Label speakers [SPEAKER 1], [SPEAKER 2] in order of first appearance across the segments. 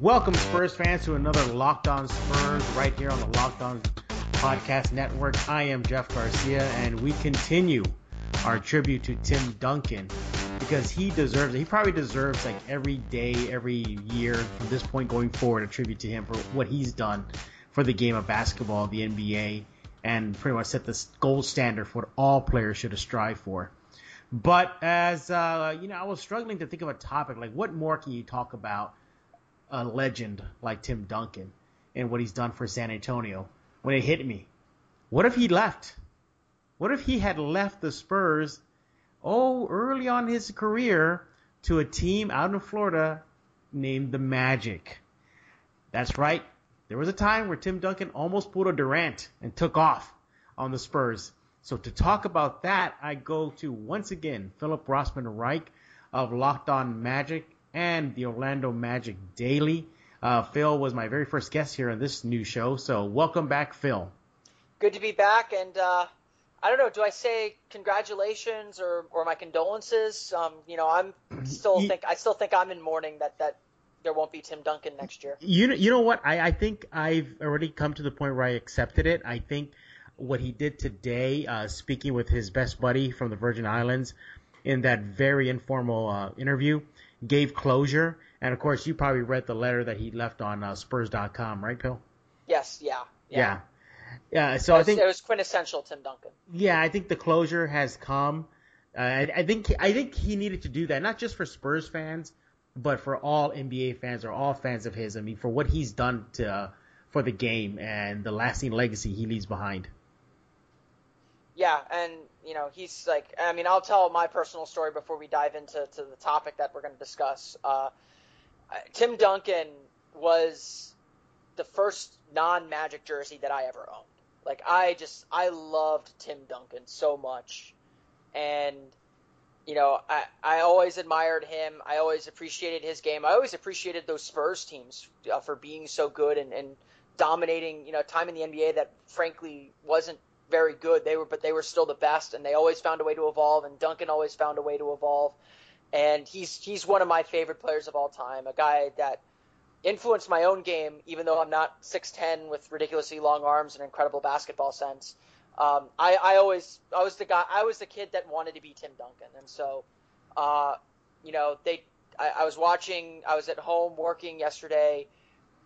[SPEAKER 1] Welcome, Spurs fans, to another Locked On Spurs right here on the Locked On Podcast Network. I am Jeff Garcia, and we continue our tribute to Tim Duncan because he deserves it. He probably deserves like every day, every year from this point going forward a tribute to him for what he's done for the game of basketball, the NBA, and pretty much set the gold standard for what all players should strive for. But as uh, you know, I was struggling to think of a topic like what more can you talk about a legend like Tim Duncan and what he's done for San Antonio when it hit me. What if he left? What if he had left the Spurs, oh, early on his career to a team out in Florida named the Magic? That's right. There was a time where Tim Duncan almost pulled a Durant and took off on the Spurs. So to talk about that, I go to once again Philip Rossman Reich of Locked On Magic and the Orlando Magic Daily. Uh, Phil was my very first guest here on this new show, so welcome back, Phil.
[SPEAKER 2] Good to be back, and uh, I don't know. Do I say congratulations or, or my condolences? Um, you know, I'm still think I still think I'm in mourning that that there won't be Tim Duncan next year.
[SPEAKER 1] You know, you know what? I, I think I've already come to the point where I accepted it. I think what he did today, uh, speaking with his best buddy from the Virgin Islands in that very informal uh, interview, gave closure. And of course, you probably read the letter that he left on uh, Spurs.com, right, Bill?
[SPEAKER 2] Yes. Yeah.
[SPEAKER 1] Yeah. Yeah. yeah so
[SPEAKER 2] was,
[SPEAKER 1] I think
[SPEAKER 2] it was quintessential Tim Duncan.
[SPEAKER 1] Yeah, I think the closure has come. Uh, I, I, think I think he needed to do that, not just for Spurs fans, but for all NBA fans or all fans of his. I mean, for what he's done to uh, for the game and the lasting legacy he leaves behind.
[SPEAKER 2] Yeah, and you know, he's like, I mean, I'll tell my personal story before we dive into to the topic that we're going to discuss. Uh, Tim Duncan was the first non-Magic jersey that I ever owned. Like, I just, I loved Tim Duncan so much, and you know, I, I always admired him. I always appreciated his game. I always appreciated those Spurs teams uh, for being so good and, and dominating, you know, time in the NBA that frankly wasn't very good. They were, but they were still the best, and they always found a way to evolve. And Duncan always found a way to evolve. And he's he's one of my favorite players of all time. A guy that influenced my own game, even though I'm not 6'10 with ridiculously long arms and incredible basketball sense. Um, I, I always I was the guy I was the kid that wanted to be Tim Duncan, and so, uh, you know, they I, I was watching I was at home working yesterday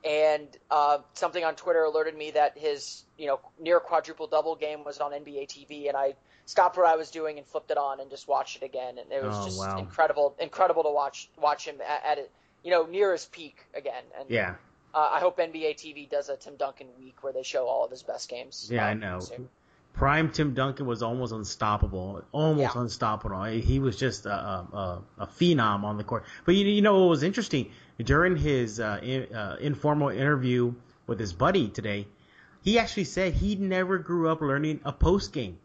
[SPEAKER 2] and uh, something on Twitter alerted me that his you know near quadruple double game was on NBA TV, and I stopped what I was doing and flipped it on and just watched it again, and it was
[SPEAKER 1] oh,
[SPEAKER 2] just
[SPEAKER 1] wow.
[SPEAKER 2] incredible, incredible to watch watch him at, at it, you know, near his peak again. And
[SPEAKER 1] yeah,
[SPEAKER 2] uh, I hope NBA TV does a Tim Duncan week where they show all of his best games.
[SPEAKER 1] Yeah,
[SPEAKER 2] um,
[SPEAKER 1] I know.
[SPEAKER 2] soon.
[SPEAKER 1] Prime Tim Duncan was almost unstoppable, almost
[SPEAKER 2] Yeah.
[SPEAKER 1] unstoppable. He was just a, a, a phenom on the court. But you, you know what was interesting during his uh, in, uh, informal interview with his buddy today, he actually said he never grew up learning a post game.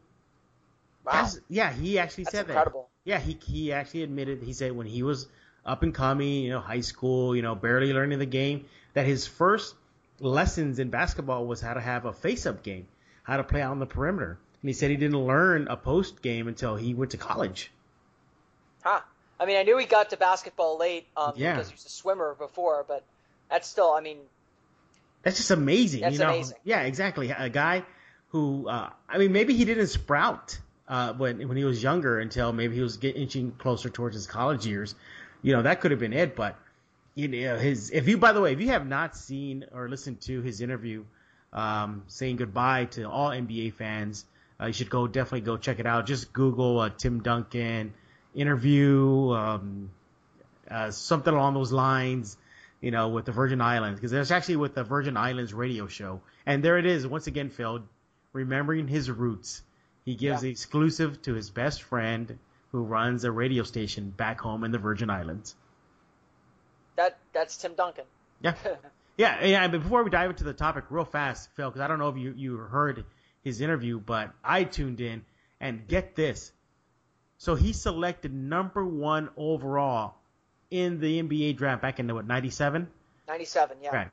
[SPEAKER 2] Wow,
[SPEAKER 1] yeah, he actually
[SPEAKER 2] that's
[SPEAKER 1] said
[SPEAKER 2] incredible.
[SPEAKER 1] that. Yeah, he he actually admitted he said when he was up and coming, you know, high school, you know, barely learning the game, that his first lessons in basketball was how to have a face up game, how to play out on the perimeter. And he said he didn't learn a post game until he went to college.
[SPEAKER 2] Huh. I mean, I knew he got to basketball late um,
[SPEAKER 1] Yeah.
[SPEAKER 2] because he was a swimmer before, but that's still, I mean,
[SPEAKER 1] That's just amazing.
[SPEAKER 2] That's
[SPEAKER 1] you know?
[SPEAKER 2] amazing.
[SPEAKER 1] Yeah, exactly. A guy who, uh, I mean, maybe he didn't sprout uh, when when he was younger until maybe he was getting inching closer towards his college years. You know, that could have been it. But you know, his if you, by the way, if you have not seen or listened to his interview um, saying goodbye to all NBA fans, uh, you should go definitely go check it out. Just Google uh, Tim Duncan interview, um, uh, something along those lines you know, with the Virgin Islands, because it's actually with the Virgin Islands radio show. And there it is, once again, Phil, remembering his roots. He gives yeah. the exclusive to his best friend who runs a radio station back home in the Virgin Islands.
[SPEAKER 2] That that's Tim Duncan.
[SPEAKER 1] Yeah. yeah, yeah. But before we dive into the topic, real fast, Phil, because I don't know if you you heard his interview, but I tuned in and get this. So he selected number one overall in the NBA draft back in the what ninety seven.
[SPEAKER 2] Ninety seven, yeah.
[SPEAKER 1] Right.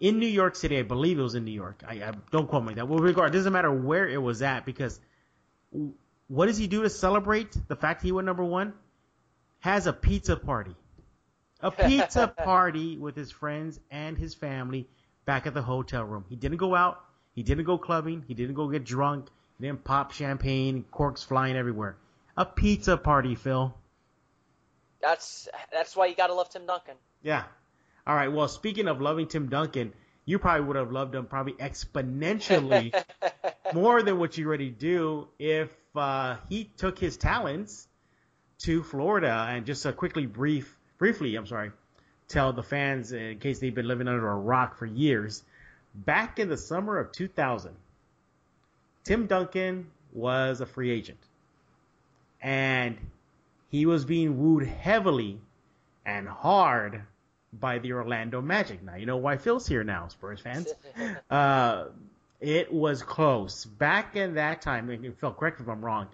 [SPEAKER 1] In New York City, I believe it was in New York. I, I don't quote me that. Well, regard, it doesn't matter where it was at because what does he do to celebrate the fact he went number one? Has a pizza party. A pizza party with his friends and his family back at the hotel room. He didn't go out. He didn't go clubbing. He didn't go get drunk. He didn't pop champagne, corks flying everywhere. A pizza party, Phil.
[SPEAKER 2] That's that's why you gotta love Tim Duncan.
[SPEAKER 1] Yeah. All right. Well, speaking of loving Tim Duncan, you probably would have loved him probably exponentially more than what you already do if uh, he took his talents to Florida and just a quickly brief, briefly, I'm sorry, tell the fans in case they've been living under a rock for years. Back in the summer of 2000, Tim Duncan was a free agent, and he was being wooed heavily and hard by the Orlando Magic. Now you know why Phil's here now, Spurs fans. Uh, it was close. Back in that time, and Phil, correct me if I'm wrong.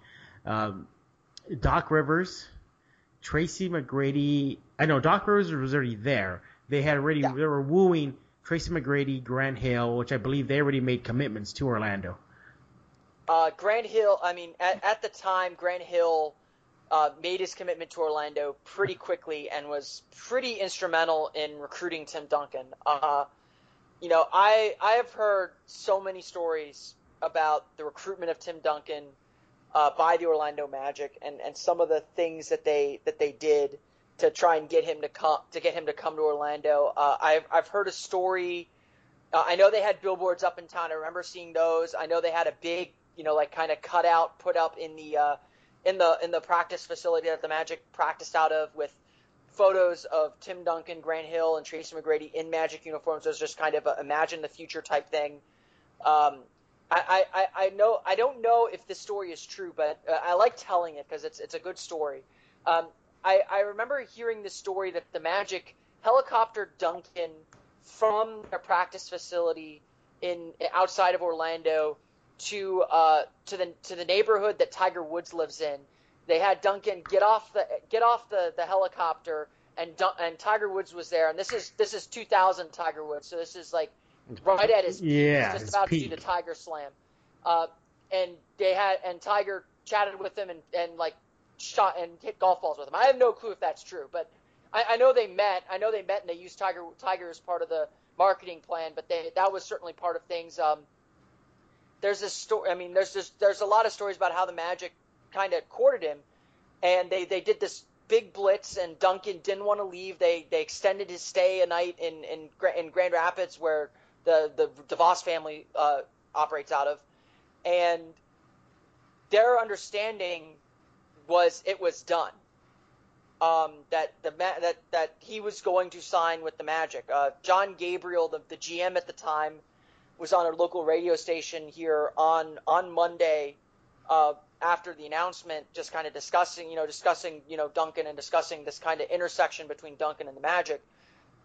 [SPEAKER 1] Um, Doc Rivers, Tracy McGrady. I know Doc Rivers was already there. They had already yeah. they were wooing Tracy McGrady, Grant Hill, which I believe they already made commitments to Orlando.
[SPEAKER 2] Uh, Grant Hill. I mean, at, at the time, Grant Hill uh, made his commitment to Orlando pretty quickly and was pretty instrumental in recruiting Tim Duncan. Uh, you know, I I have heard so many stories about the recruitment of Tim Duncan uh, by the Orlando Magic and, and some of the things that they that they did to try and get him to come to get him to come to Orlando. Uh, I've I've heard a story. Uh, I know they had billboards up in town. I remember seeing those. I know they had a big, you know, like kind of cutout put up in the uh, in the in the practice facility that the Magic practiced out of with photos of Tim Duncan, Grant Hill, and Tracy McGrady in Magic uniforms. It was just kind of a imagine the future type thing. Um, I, I, I know I don't know if this story is true, but uh, I like telling it because it's it's a good story. Um, I, I remember hearing the story that the Magic helicopter Duncan from their practice facility in outside of Orlando to uh, to the to the neighborhood that Tiger Woods lives in. They had Duncan get off the get off the, the helicopter, and and Tiger Woods was there. And this is this is 2000 Tiger Woods, so this is like right at his
[SPEAKER 1] yeah,
[SPEAKER 2] He's just about
[SPEAKER 1] peak.
[SPEAKER 2] to do the Tiger Slam. Uh, and they had and Tiger chatted with him and, and like shot and hit golf balls with him. I have no clue if that's true, but I, I know they met. I know they met and they used Tiger Tiger as part of the marketing plan, but they that was certainly part of things. Um, there's this story. I mean, there's just there's a lot of stories about how the Magic kind of courted him, and they they did this big blitz, and Duncan didn't want to leave. They they extended his stay a night in in, in Grand Rapids, where the the DeVos family uh, operates out of, and their understanding was it was done. Um, that the that that he was going to sign with the Magic. Uh, John Gabriel, the, the GM at the time, was on a local radio station here on on Monday uh, after the announcement, just kind of discussing, you know, discussing, you know, Duncan and discussing this kind of intersection between Duncan and the Magic.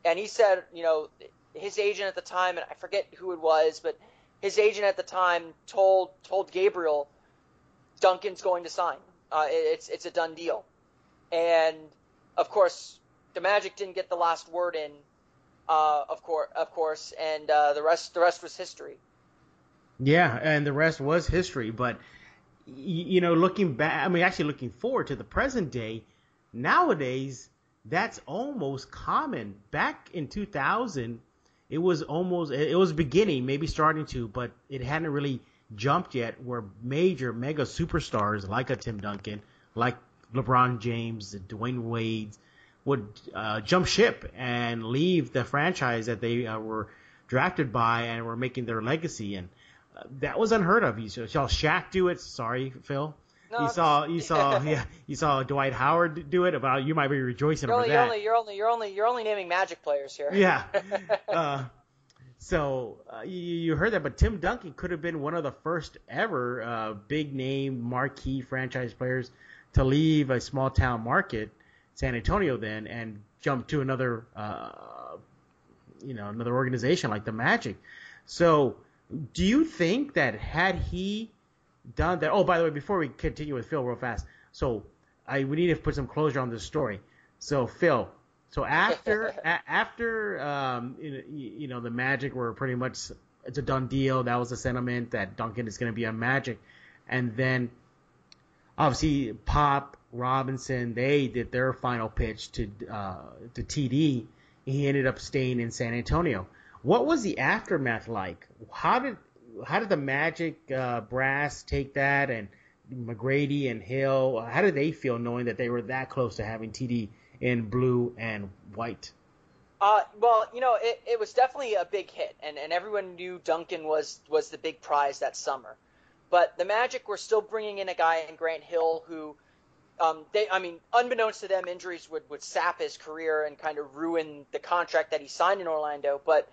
[SPEAKER 2] And he said, you know, his agent at the time, and I forget who it was, but his agent at the time told told Gabriel, Duncan's going to sign. Uh, it's it's a done deal. And of course, the Magic didn't get the last word in uh, of course, of course, and uh, the rest the rest was history.
[SPEAKER 1] Yeah, and the rest was history. But you know, looking back, I mean, actually looking forward to the present day, nowadays that's almost common. Back in 2000, it was almost it was beginning, maybe starting to, but it hadn't really jumped yet. Where major mega superstars like a Tim Duncan, like LeBron James, Dwyane Wade, would uh, jump ship and leave the franchise that they uh, were drafted by and were making their legacy. And uh, that was unheard of. You saw Shaq do it. Sorry, Phil. No, you saw you saw yeah you saw Dwight Howard do it. About you might be rejoicing
[SPEAKER 2] you're
[SPEAKER 1] over
[SPEAKER 2] only,
[SPEAKER 1] that.
[SPEAKER 2] You're only you're only you're only you're only naming Magic players here.
[SPEAKER 1] yeah. Uh, So uh, you, you, heard that, but Tim Duncan could have been one of the first ever uh, big name marquee franchise players to leave a small town market, San Antonio, then and jump to another, uh, you know, another organization like the Magic. So, do you think that had he done that? Oh, by the way, before we continue with Phil, real fast. So, I we need to put some closure on this story. So, Phil, so after a, after um, you, know, you know the Magic were pretty much it's a done deal. That was the sentiment that Duncan is going to be a Magic, and then obviously Pop Robinson they did their final pitch to uh, to TD. He ended up staying in San Antonio. What was the aftermath like? How did how did the Magic uh, brass take that and McGrady and Hill? How did they feel knowing that they were that close to having TD in blue and white?
[SPEAKER 2] Uh, well, you know, it, it was definitely a big hit, and, and everyone knew Duncan was was the big prize that summer. But the Magic were still bringing in a guy in Grant Hill who, um, they, I mean, unbeknownst to them, injuries would, would sap his career and kind of ruin the contract that he signed in Orlando. But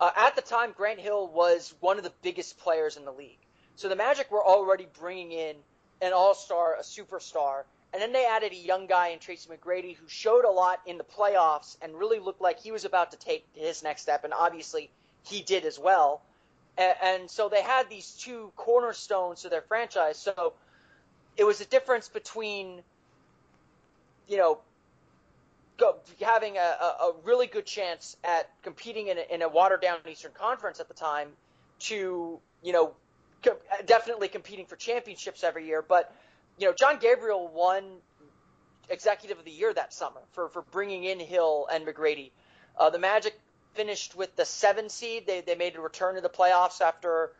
[SPEAKER 2] uh, at the time, Grant Hill was one of the biggest players in the league. So the Magic were already bringing in an all star, a superstar, and then they added a young guy in Tracy McGrady who showed a lot in the playoffs and really looked like he was about to take his next step. And obviously, he did as well. And, so they had these two cornerstones to their franchise. So it was a difference between, you know, go, having a, a, really good chance at competing in a, in a watered down Eastern Conference at the time to, you know, co- definitely competing for championships every year. But you know, John Gabriel won Executive of the Year that summer for, for bringing in Hill and McGrady. Uh, the Magic finished with the seven seed. They, they made a return to the playoffs after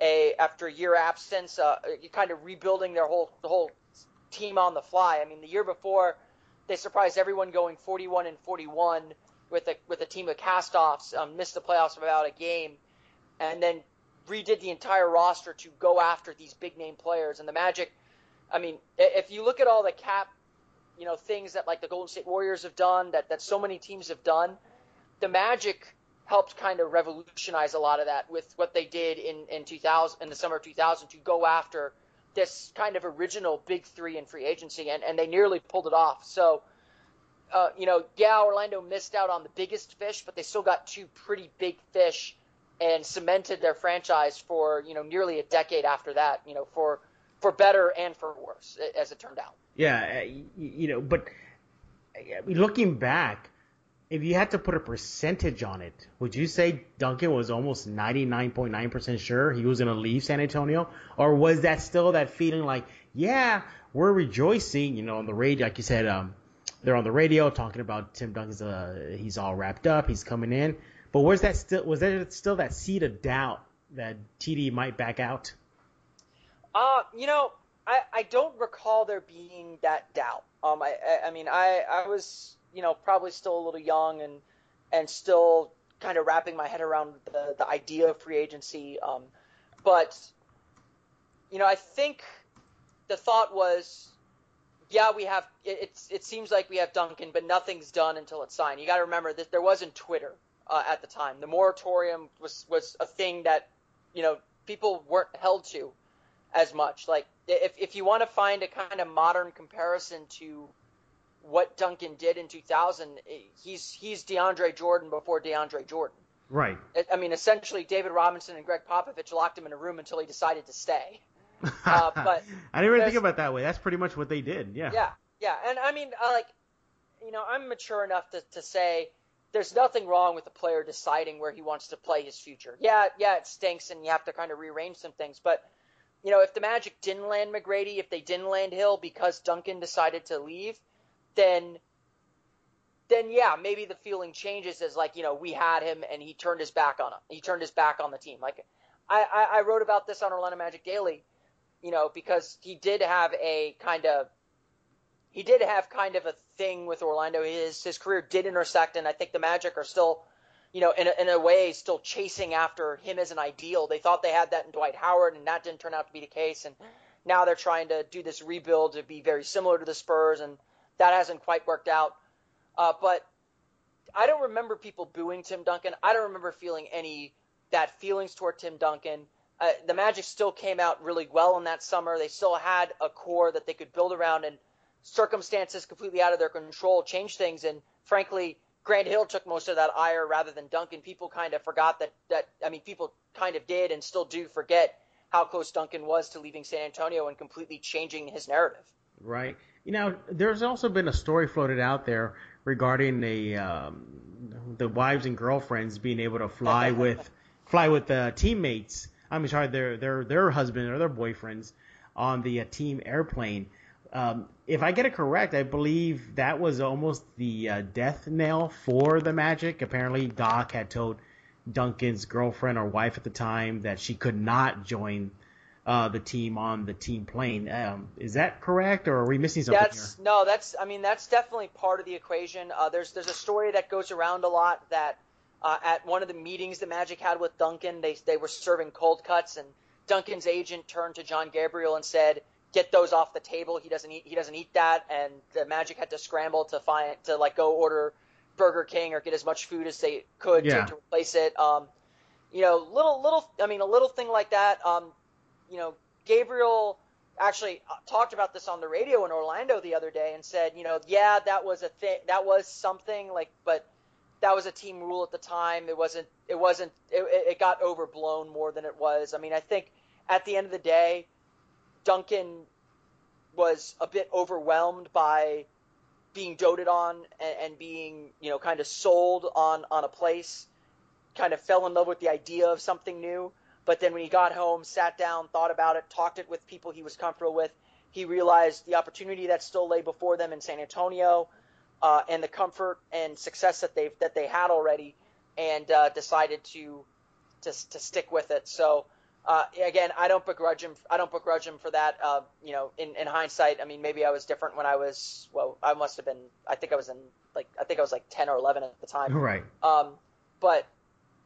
[SPEAKER 2] a after a year absence, uh, kind of rebuilding their whole the whole team on the fly. I mean, the year before they surprised everyone going 41 and 41 with a with a team of castoffs, um, missed the playoffs about a game, and then redid the entire roster to go after these big name players. And the Magic I mean, if you look at all the cap, you know, things that like the Golden State Warriors have done, that that so many teams have done, the Magic helped kind of revolutionize a lot of that with what they did in in 2000 in the summer of 2000 to go after this kind of original big three in free agency, and and they nearly pulled it off. So. Uh, you know, yeah, Orlando missed out on the biggest fish, but they still got two pretty big fish and cemented their franchise for you know nearly a decade after that. You know, for for better and for worse, as it turned out.
[SPEAKER 1] Yeah, uh, you know, but looking back, if you had to put a percentage on it, would you say Duncan was almost 99.9% sure he was going to leave San Antonio? Or was that still that feeling like, yeah, we're rejoicing, you know, on the radio, like you said, um, they're on the radio talking about Tim Duncan's, uh, he's all wrapped up, he's coming in. But was that still, was there still that seed of doubt that TD might back out?
[SPEAKER 2] Uh, you know, I, I don't recall there being that doubt. Um, I, I, I mean, I, I was, you know, probably still a little young and, and still kind of wrapping my head around the, the idea of free agency. Um, but, you know, I think the thought was, yeah, we have, it, it's, it seems like we have Duncan, but nothing's done until it's signed. You got to remember that there wasn't Twitter uh, at the time. The moratorium was, was a thing that, you know, people weren't held to as much. Like if if you want to find a kind of modern comparison to what Duncan did in 2000, he's he's DeAndre Jordan before DeAndre Jordan.
[SPEAKER 1] Right.
[SPEAKER 2] I mean, essentially, David Robinson and Gregg Popovich locked him in a room until he decided to stay.
[SPEAKER 1] Uh, but I didn't really think about that way. That's pretty much what they did. Yeah.
[SPEAKER 2] Yeah, yeah, and I mean, uh, like, you know, I'm mature enough to, to say there's nothing wrong with a player deciding where he wants to play his future. Yeah, yeah, it stinks, and you have to kind of rearrange some things, but you know, if the Magic didn't land McGrady, if they didn't land Hill because Duncan decided to leave, then then yeah, maybe the feeling changes as like, you know, we had him and he turned his back on him. He turned his back on the team. Like I, I, I wrote about this on Orlando Magic Daily, you know, because he did have a kind of he did have kind of a thing with Orlando. His his career did intersect, and I think the Magic are still you know, in a, in a way, still chasing after him as an ideal. They thought they had that in Dwight Howard, and that didn't turn out to be the case. And now they're trying to do this rebuild to be very similar to the Spurs, and that hasn't quite worked out. Uh, but I don't remember people booing Tim Duncan. I don't remember feeling any that feelings toward Tim Duncan. Uh, the Magic still came out really well in that summer. They still had a core that they could build around, and circumstances completely out of their control changed things. And frankly, Grant Hill took most of that ire rather than Duncan. People kind of forgot that. That I mean, people kind of did and still do forget how close Duncan was to leaving San Antonio and completely changing his narrative.
[SPEAKER 1] Right. You know, there's also been a story floated out there regarding the um, the wives and girlfriends being able to fly with fly with the teammates. I'm sorry, their their their husband or their boyfriends on the uh, team airplane. Um, if I get it correct, I believe that was almost the uh, death knell for the Magic. Apparently, Doc had told Duncan's girlfriend or wife at the time that she could not join uh, the team on the team plane. Um, is that correct, or are we missing something
[SPEAKER 2] that's,
[SPEAKER 1] here?
[SPEAKER 2] No, that's. I mean, that's definitely part of the equation. Uh, there's there's a story that goes around a lot that uh, at one of the meetings the Magic had with Duncan, they they were serving cold cuts, and Duncan's agent turned to John Gabriel and said, "Get those off the table. He doesn't eat. He doesn't eat that." And the Magic had to scramble to find to like go order Burger King or get as much food as they could
[SPEAKER 1] Yeah.
[SPEAKER 2] to, to replace it. Um, you know, little little. I mean, a little thing like that. Um, you know, Gabriel actually uh, talked about this on the radio in Orlando the other day and said, you know, yeah, that was a thing, that was something like, but that was a team rule at the time. It wasn't, it wasn't, it, it it got overblown more than it was. I mean, I think at the end of the day, Duncan was a bit overwhelmed by being doted on and, and being, you know, kind of sold on on a place. Kind of fell in love with the idea of something new. But then when he got home, sat down, thought about it, talked it with people he was comfortable with, he realized the opportunity that still lay before them in San Antonio, uh, and the comfort and success that they that they had already, and uh, decided to, to to stick with it. So uh, again, I don't begrudge him. I don't begrudge him for that. Uh, you know, in, in hindsight, I mean, maybe I was different when I was. Well, I must have been. I think I was in like I think I was like ten or eleven at the time.
[SPEAKER 1] Right.
[SPEAKER 2] Um, but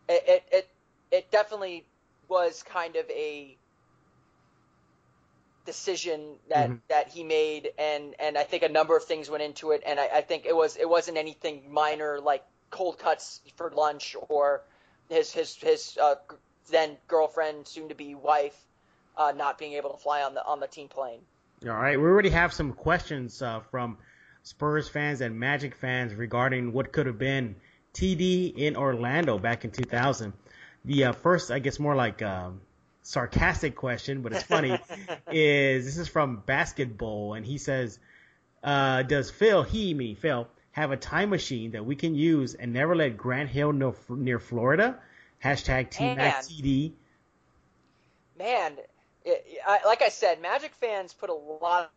[SPEAKER 2] it, it it it definitely was kind of a decision that
[SPEAKER 1] Mhm.
[SPEAKER 2] that he made, and and I think a number of things went into it, and I, I think it was it wasn't anything minor like cold cuts for lunch or his his his uh, then girlfriend, soon to be wife, uh, not being able to fly on the on the team plane.
[SPEAKER 1] All right. We already have some questions uh, from Spurs fans and Magic fans regarding what could have been TD in Orlando back in 2000. The uh, first, I guess, more like um, sarcastic question, but it's funny. is this is from Basketball, and he says, uh, "Does Phil, he, me, Phil, have a time machine that we can use and never let Grant Hill know near Florida?" Hashtag Team
[SPEAKER 2] Man.
[SPEAKER 1] TD.
[SPEAKER 2] man, it, I, like I said, Magic fans put a lot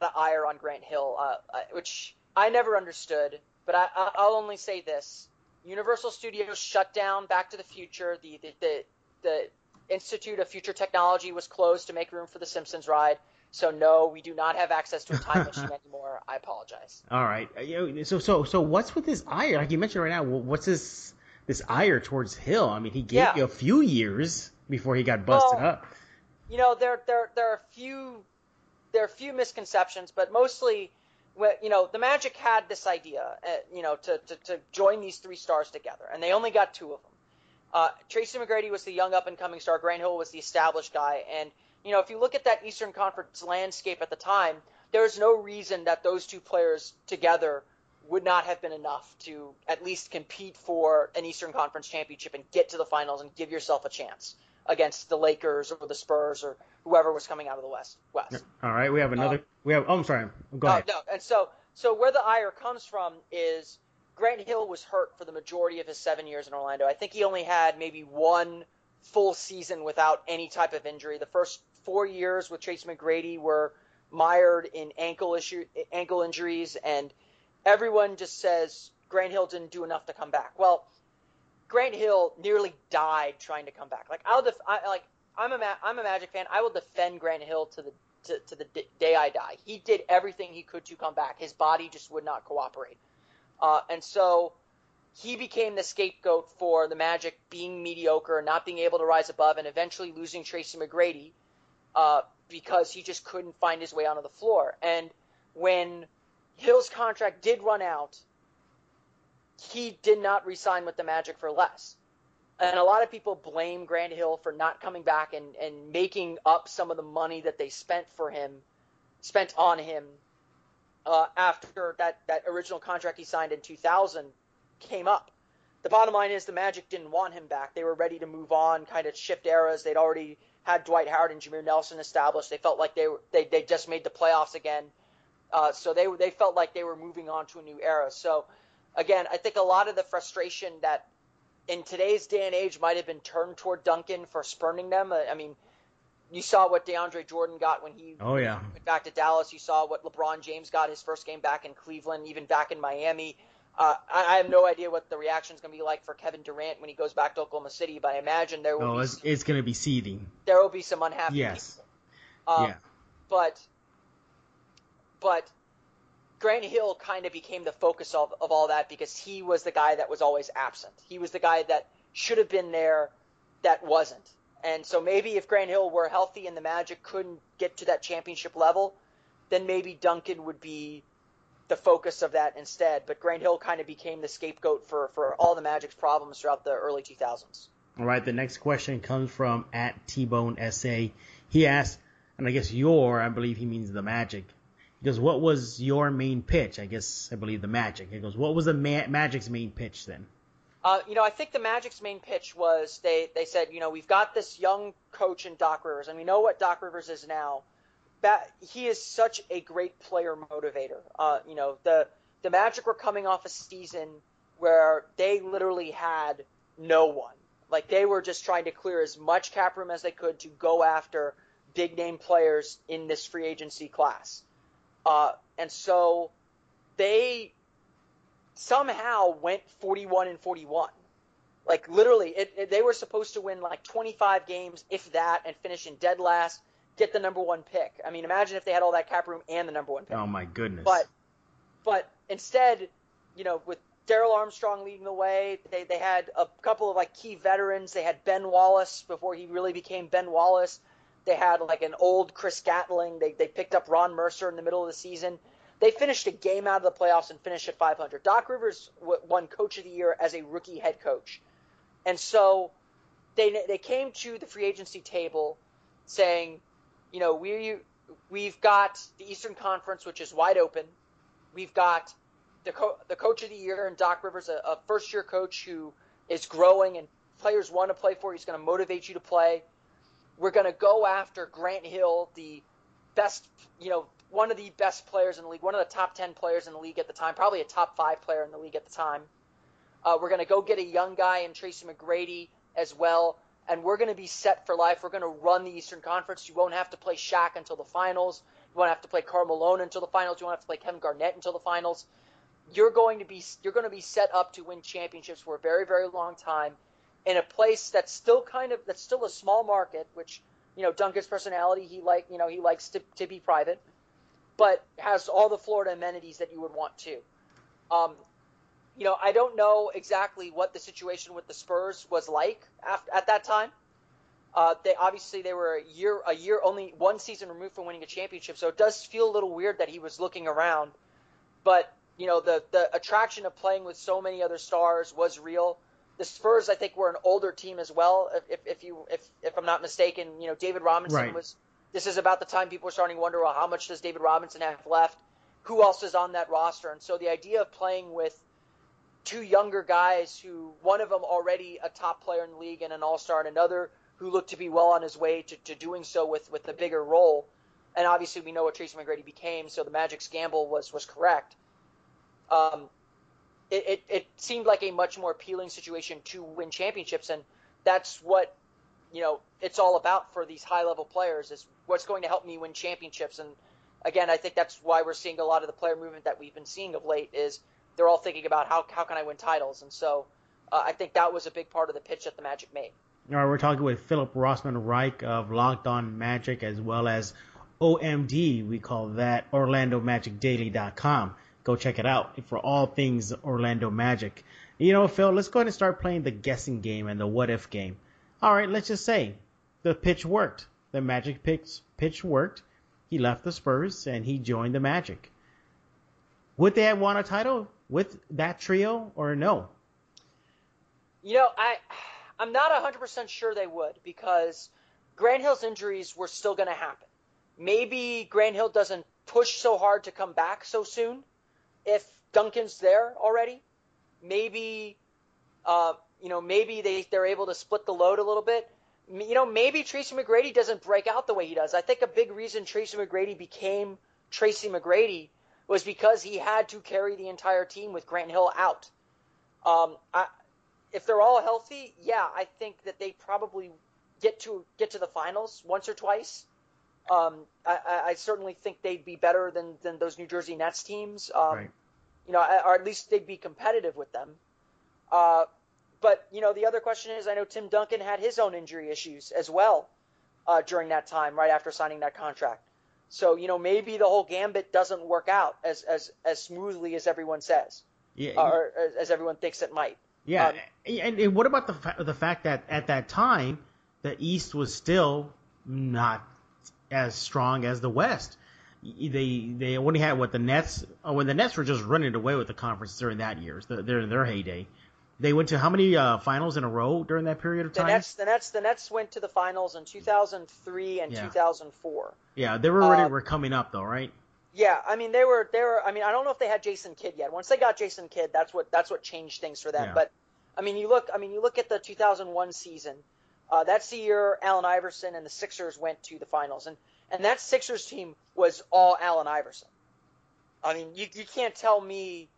[SPEAKER 2] of ire on Grant Hill, uh, uh, which I never understood. But I, I'll only say this: Universal Studios shut down Back to the Future. The the, the the Institute of Future Technology was closed to make room for the Simpsons ride. So no, we do not have access to a time machine anymore. I apologize.
[SPEAKER 1] All right. Uh, So so so what's with this ire? Like you mentioned right now, what's this this ire towards Hill? I mean, he gave
[SPEAKER 2] Yeah.
[SPEAKER 1] you a few years before he got busted
[SPEAKER 2] Well,
[SPEAKER 1] up.
[SPEAKER 2] you know there there there are a few there are a few misconceptions, but mostly, you know, the Magic had this idea, uh, you know, to, to to join these three stars together, and they only got two of them. Uh, Tracy McGrady was the young up and coming star. Grant Hill was the established guy, and you know, if you look at that Eastern Conference landscape at the time, there's no reason that those two players together would not have been enough to at least compete for an Eastern Conference championship and get to the finals and give yourself a chance against the Lakers or the Spurs or whoever was coming out of the West. West.
[SPEAKER 1] All right. We have another. we have. Oh, I'm sorry. Go
[SPEAKER 2] Uh,
[SPEAKER 1] ahead.
[SPEAKER 2] no, and so so where the ire comes from is Grant Hill was hurt for the majority of his seven years in Orlando. I think he only had maybe one full season without any type of injury. The first four years with Trace McGrady were mired in ankle issue ankle injuries, and everyone just says Grant Hill didn't do enough to come back. Well, Grant Hill nearly died trying to come back. Like I'll def- I, like I'm a Ma- I'm a Magic fan. I will defend Grant Hill to the to, to the d- day I die. He did everything he could to come back. His body just would not cooperate, uh, and so he became the scapegoat for the Magic being mediocre not being able to rise above, and eventually losing Tracy McGrady uh, because he just couldn't find his way onto the floor. And when Hill's contract did run out, he did not resign with the Magic for less. and a lot of people blame Grant Hill for not coming back and, and making up some of the money that they spent for him, spent on him uh, after that, that original contract he signed in 2000 came up. The bottom line is the Magic didn't want him back. They were ready to move on, kind of shift eras. They'd already had Dwight Howard and Jameer Nelson established. They felt like they were, they they just made the playoffs again, uh, so they they felt like they were moving on to a new era. So again, I think a lot of the frustration that in today's day and age might have been turned toward Duncan for spurning them. I mean, you saw what DeAndre Jordan got when he
[SPEAKER 1] oh yeah
[SPEAKER 2] went back to Dallas. You saw what LeBron James got his first game back in Cleveland, even back in Miami. Uh, I, I, have no idea what the reaction is going to be like for Kevin Durant when he goes back to Oklahoma City, but I imagine there will
[SPEAKER 1] oh,
[SPEAKER 2] be
[SPEAKER 1] it's, it's going to be seething.
[SPEAKER 2] There will be some unhappy
[SPEAKER 1] yes.
[SPEAKER 2] people. Um,
[SPEAKER 1] yeah.
[SPEAKER 2] But but Grant Hill kind of became the focus of, of all that because he was the guy that was always absent. He was the guy that should have been there that wasn't. And so maybe if Grant Hill were healthy and the Magic couldn't get to that championship level, then maybe Duncan would be the focus of that instead. But Grant Hill kind of became the scapegoat for, for all the Magic's problems throughout the early 2000s.
[SPEAKER 1] All right, the next question comes from at T-Bone SA. He asks, and I guess your, I believe he means the Magic. He goes, what was your main pitch? I guess I believe the Magic. He goes, what was the Ma- Magic's main pitch then?
[SPEAKER 2] Uh, you know, I think the Magic's main pitch was they, they said, you know, we've got this young coach in Doc Rivers, and we know what Doc Rivers is now. That he is such a great player motivator. Uh, you know, the the Magic were coming off a season where they literally had no one. Like they were just trying to clear as much cap room as they could to go after big name players in this free agency class. Uh, and so they somehow went 41 and 41. Like literally, it, it, they were supposed to win like 25 games, if that, and finish in dead last, get the number one pick. I mean, imagine if they had all that cap room and the number one pick.
[SPEAKER 1] Oh my goodness!
[SPEAKER 2] But, but instead, you know, with Darrell Armstrong leading the way, they they had a couple of like key veterans. They had Ben Wallace before he really became Ben Wallace. They had like an old Chris Gatling. They they picked up Ron Mercer in the middle of the season. They finished a game out of the playoffs and finished at 500. Doc Rivers won Coach of the Year as a rookie head coach, and so they they came to the free agency table saying, you know, we we've got the Eastern Conference, which is wide open. We've got the co- the Coach of the Year and Doc Rivers, a, a first year coach who is growing and players want to play for. He's going to motivate you to play. We're going to go after Grant Hill, the best, you know, one of the best players in the league, one of the top 10 players in the league at the time, probably a top five player in the league at the time. Uh, we're going to go get a young guy in Tracy McGrady as well, and we're going to be set for life. We're going to run the Eastern Conference. You won't have to play Shaq until the finals. You won't have to play Karl Malone until the finals. You won't have to play Kevin Garnett until the finals. You're going to be you're going to be set up to win championships for a very very long time in a place that's still kind of that's still a small market, which you know Duncan's personality he like you know he likes to, to be private but has all the Florida amenities that you would want to. Um, you know, I don't know exactly what the situation with the Spurs was like after, at that time. Uh, they obviously they were a year a year only one season removed from winning a championship, so it does feel a little weird that he was looking around. But you know, the the attraction of playing with so many other stars was real. The Spurs, I think, were an older team as well. If, if you if if I'm not mistaken, you know, David Robinson
[SPEAKER 1] right.
[SPEAKER 2] was this is about the time people are starting to wonder, well, how much does David Robinson have left? Who else is on that roster? And so the idea of playing with two younger guys who one of them already a top player in the league and an all-star and another who looked to be well on his way to, to doing so with, with a bigger role. And obviously we know what Tracy McGrady became, so the Magic's gamble was, was correct. Um, it, it, it seemed like a much more appealing situation to win championships, and that's what you know it's all about for these high level players is what's going to help me win championships. And again i think that's why we're seeing a lot of the player movement that we've been seeing of late is they're all thinking about how, how can i win titles? And so uh, i think that was a big part of the pitch that the magic made.
[SPEAKER 1] All right we're talking with philip rossman reich of locked on magic as well as omd we call that orlandomagicdaily.com go check it out for all things orlando magic you know phil let's go ahead and start playing the guessing game and the what if game all right, let's just say the pitch worked. The Magic pitch, pitch worked. He left the Spurs and he joined the Magic. Would they have won a title with that trio or no?
[SPEAKER 2] You know, I I'm not 100% sure they would because Grant Hill's injuries were still going to happen. Maybe Grant Hill doesn't push so hard to come back so soon if Duncan's there already. Maybe, uh, you know, maybe they, they're able to split the load a little bit. You know, maybe Tracy McGrady doesn't break out the way he does. I think a big reason Tracy McGrady became Tracy McGrady was because he had to carry the entire team with Grant Hill out. Um, I, if they're all healthy, yeah, I think that they probably get to get to the finals once or twice. Um, I, I, certainly think they'd be better than, than those New Jersey Nets teams. Um, right. You know, or at least they'd be competitive with them. Uh, but you know, the other question is, I know Tim Duncan had his own injury issues as well uh, during that time, right after signing that contract. So you know, maybe the whole gambit doesn't work out as as as smoothly as everyone says, yeah, or as everyone thinks it might.
[SPEAKER 1] Yeah, um, and, and, what about the fa- the fact that at that time the East was still not as strong as the West? They they only had what the Nets oh, when the Nets were just running away with the conference during that year, during their heyday. They went to how many uh, finals in a row during that period of time?
[SPEAKER 2] The Nets, the Nets, the Nets went to the finals in 2003 and yeah. 2004.
[SPEAKER 1] Yeah, they were already uh, were coming up though, right?
[SPEAKER 2] Yeah, I mean they were they were. I mean I don't know if they had Jason Kidd yet. Once they got Jason Kidd, that's what that's what changed things for them. Yeah. But I mean you look I mean you look at the 2001 season. Uh, that's the year Allen Iverson and the Sixers went to the finals, and and that Sixers team was all Allen Iverson. I mean you you can't tell me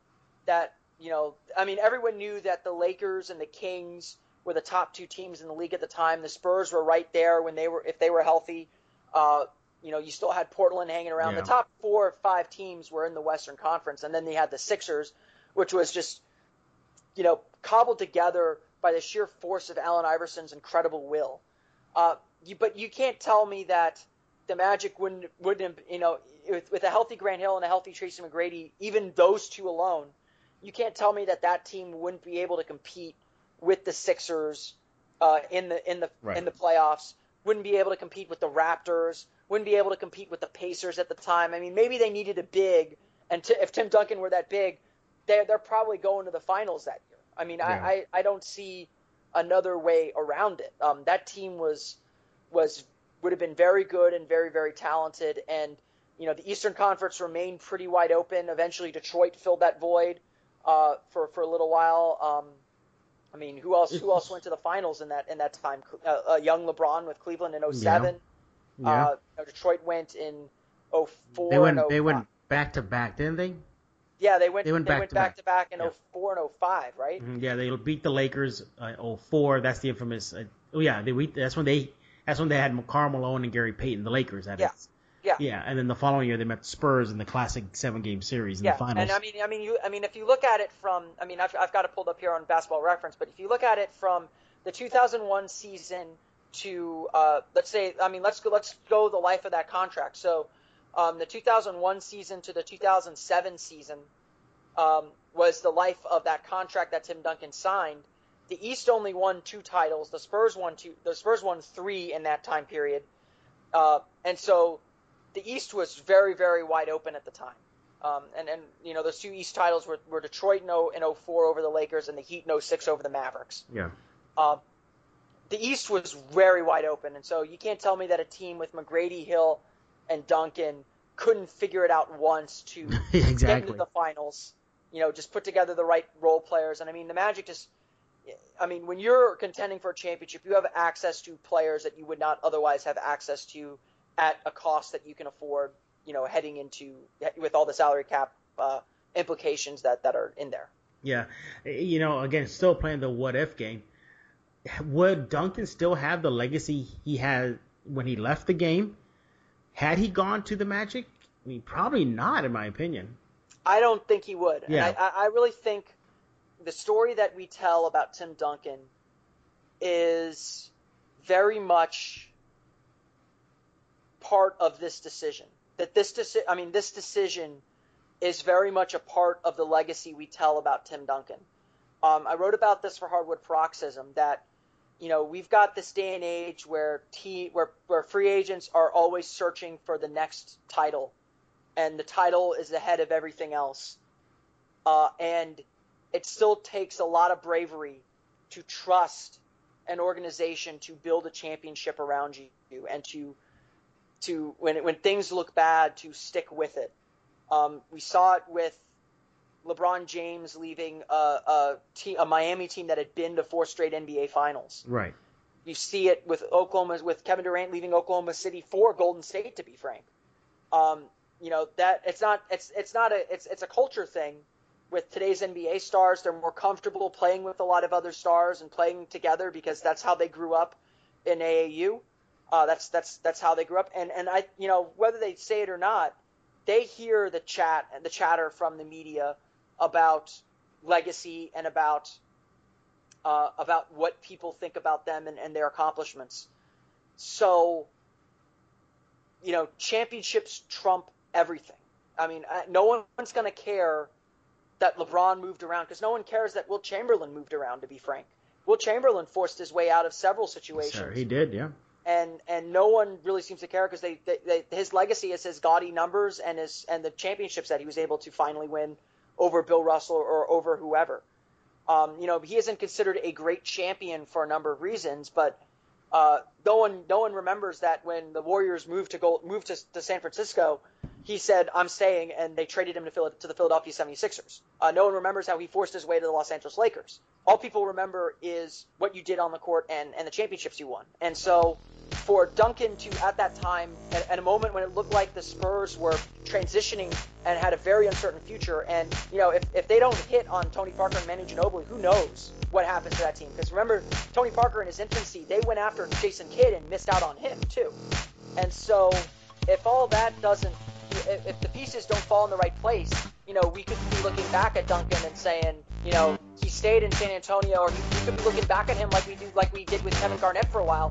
[SPEAKER 2] that you know, I mean, everyone knew that the Lakers and the Kings were the top two teams in the league at the time. The Spurs were right there when they were, if they were healthy. Uh, you know, you still had Portland hanging around. Yeah. The top four or five teams were in the Western Conference, and then they had the Sixers, which was just, you know, cobbled together by the sheer force of Allen Iverson's incredible will. Uh, you, but you can't tell me that the Magic wouldn't wouldn't you know with, with a healthy Grant Hill and a healthy Tracy McGrady, even those two alone you can't tell me that that team wouldn't be able to compete with the Sixers uh, in the in the right. in the playoffs. Wouldn't be able to compete with the Raptors. Wouldn't be able to compete with the Pacers at the time. I mean, maybe they needed a big, and t- if Tim Duncan were that big, they're they're probably going to the finals that. I mean, yeah. I, I I don't see another way around it. Um, that team was was would have been very good and very very talented, and you know the Eastern Conference remained pretty wide open. Eventually, Detroit filled that void uh, for for a little while. Um, I mean, who else? Who else went to the finals in that in that time? Uh, uh, young LeBron with Cleveland in 07. Yeah. yeah. Uh, Detroit went in 04
[SPEAKER 1] They went.
[SPEAKER 2] they
[SPEAKER 1] went back to back, didn't they?
[SPEAKER 2] Yeah, they went. They went, they back, went to back, to back in yeah. 04 and 05, right?
[SPEAKER 1] Mm-hmm. Yeah, they beat the Lakers uh, 04. That's the infamous. Uh, oh yeah, they that's when they that's when they had Karl Malone and Gary Payton, the Lakers. That
[SPEAKER 2] yeah. Is. Yeah.
[SPEAKER 1] Yeah, and then the following year they met Spurs in the classic seven game series in
[SPEAKER 2] yeah.
[SPEAKER 1] the finals.
[SPEAKER 2] And I mean, I mean, you, I mean, if you look at it from, I mean, I've, I've got it pulled up here on Basketball Reference, but if you look at it from the 2001 season to, uh, let's say, I mean, let's go, let's go the life of that contract. So, um, the 2001 season to the 2007 season um, was the life of that contract that Tim Duncan signed. The East only won two titles. The Spurs won two. The Spurs won three in that time period. Uh, and so the East was very, very wide open at the time. Um, and, and, you know, those two East titles were, were Detroit in, 0, in 04 over the Lakers and the Heat in 06 over the Mavericks.
[SPEAKER 1] Yeah.
[SPEAKER 2] Um, the East was very wide open. And so you can't tell me that a team with McGrady, Hill, and Duncan couldn't figure it out once to
[SPEAKER 1] exactly.
[SPEAKER 2] get into the finals. You know, just put together the right role players. And I mean, the Magic just, I mean, when you're contending for a championship, you have access to players that you would not otherwise have access to at a cost that you can afford, you know, heading into with all the salary cap uh, implications that that are in there.
[SPEAKER 1] Yeah, you know, again, still playing the what if game. Would Duncan still have the legacy he had when he left the game? Had he gone to the Magic? I mean, probably not, in my opinion.
[SPEAKER 2] I don't think he would.
[SPEAKER 1] Yeah.
[SPEAKER 2] And I, I really think the story that we tell about Tim Duncan is very much part of this decision. That this deci- I mean, this decision is very much a part of the legacy we tell about Tim Duncan. Um, I wrote about this for Hardwood Paroxysm that you know we've got this day and age where t where where free agents are always searching for the next title, and the title is ahead of everything else. Uh, and it still takes a lot of bravery to trust an organization to build a championship around you and to to when when things look bad to stick with it. Um, we saw it with LeBron James leaving a, a, team, a Miami team that had been to four straight NBA Finals.
[SPEAKER 1] Right.
[SPEAKER 2] You see it with Oklahoma with Kevin Durant leaving Oklahoma City for Golden State. To be frank, um, you know that it's not it's it's not a it's it's a culture thing. With today's NBA stars, they're more comfortable playing with a lot of other stars and playing together because that's how they grew up in AAU. Uh, that's that's that's how they grew up, and and I you know whether they say it or not, they hear the chat and the chatter from the media about legacy and about uh, about what people think about them and, and their accomplishments. So, you know, championships trump everything. I mean, no one's going to care that LeBron moved around because no one cares that Wilt Chamberlain moved around. To be frank, Wilt Chamberlain forced his way out of several situations. Sure,
[SPEAKER 1] he did, yeah.
[SPEAKER 2] And and no one really seems to care because they, they, they, his legacy is his gaudy numbers and his and the championships that he was able to finally win over Bill Russell or over whoever. Um, you know, he isn't considered a great champion for a number of reasons, but uh, no one no one remembers that when the Warriors moved to go moved to, to San Francisco, he said, "I'm staying," and they traded him to, to the Philadelphia 76ers. Uh, no one remembers how he forced his way to the Los Angeles Lakers. All people remember is what you did on the court and, and the championships you won. And so, for Duncan to, at that time, at, at a moment when it looked like the Spurs were transitioning and had a very uncertain future, and you know, if, if they don't hit on Tony Parker and Manu Ginobili, who knows what happens to that team? Because remember, Tony Parker in his infancy, they went after Jason Kidd and missed out on him too. And so, if all that doesn't if the pieces don't fall in the right place, you know, we could be looking back at Duncan and saying, you know, he stayed in San Antonio, or we could be looking back at him like we do, like we did with Kevin Garnett for a while,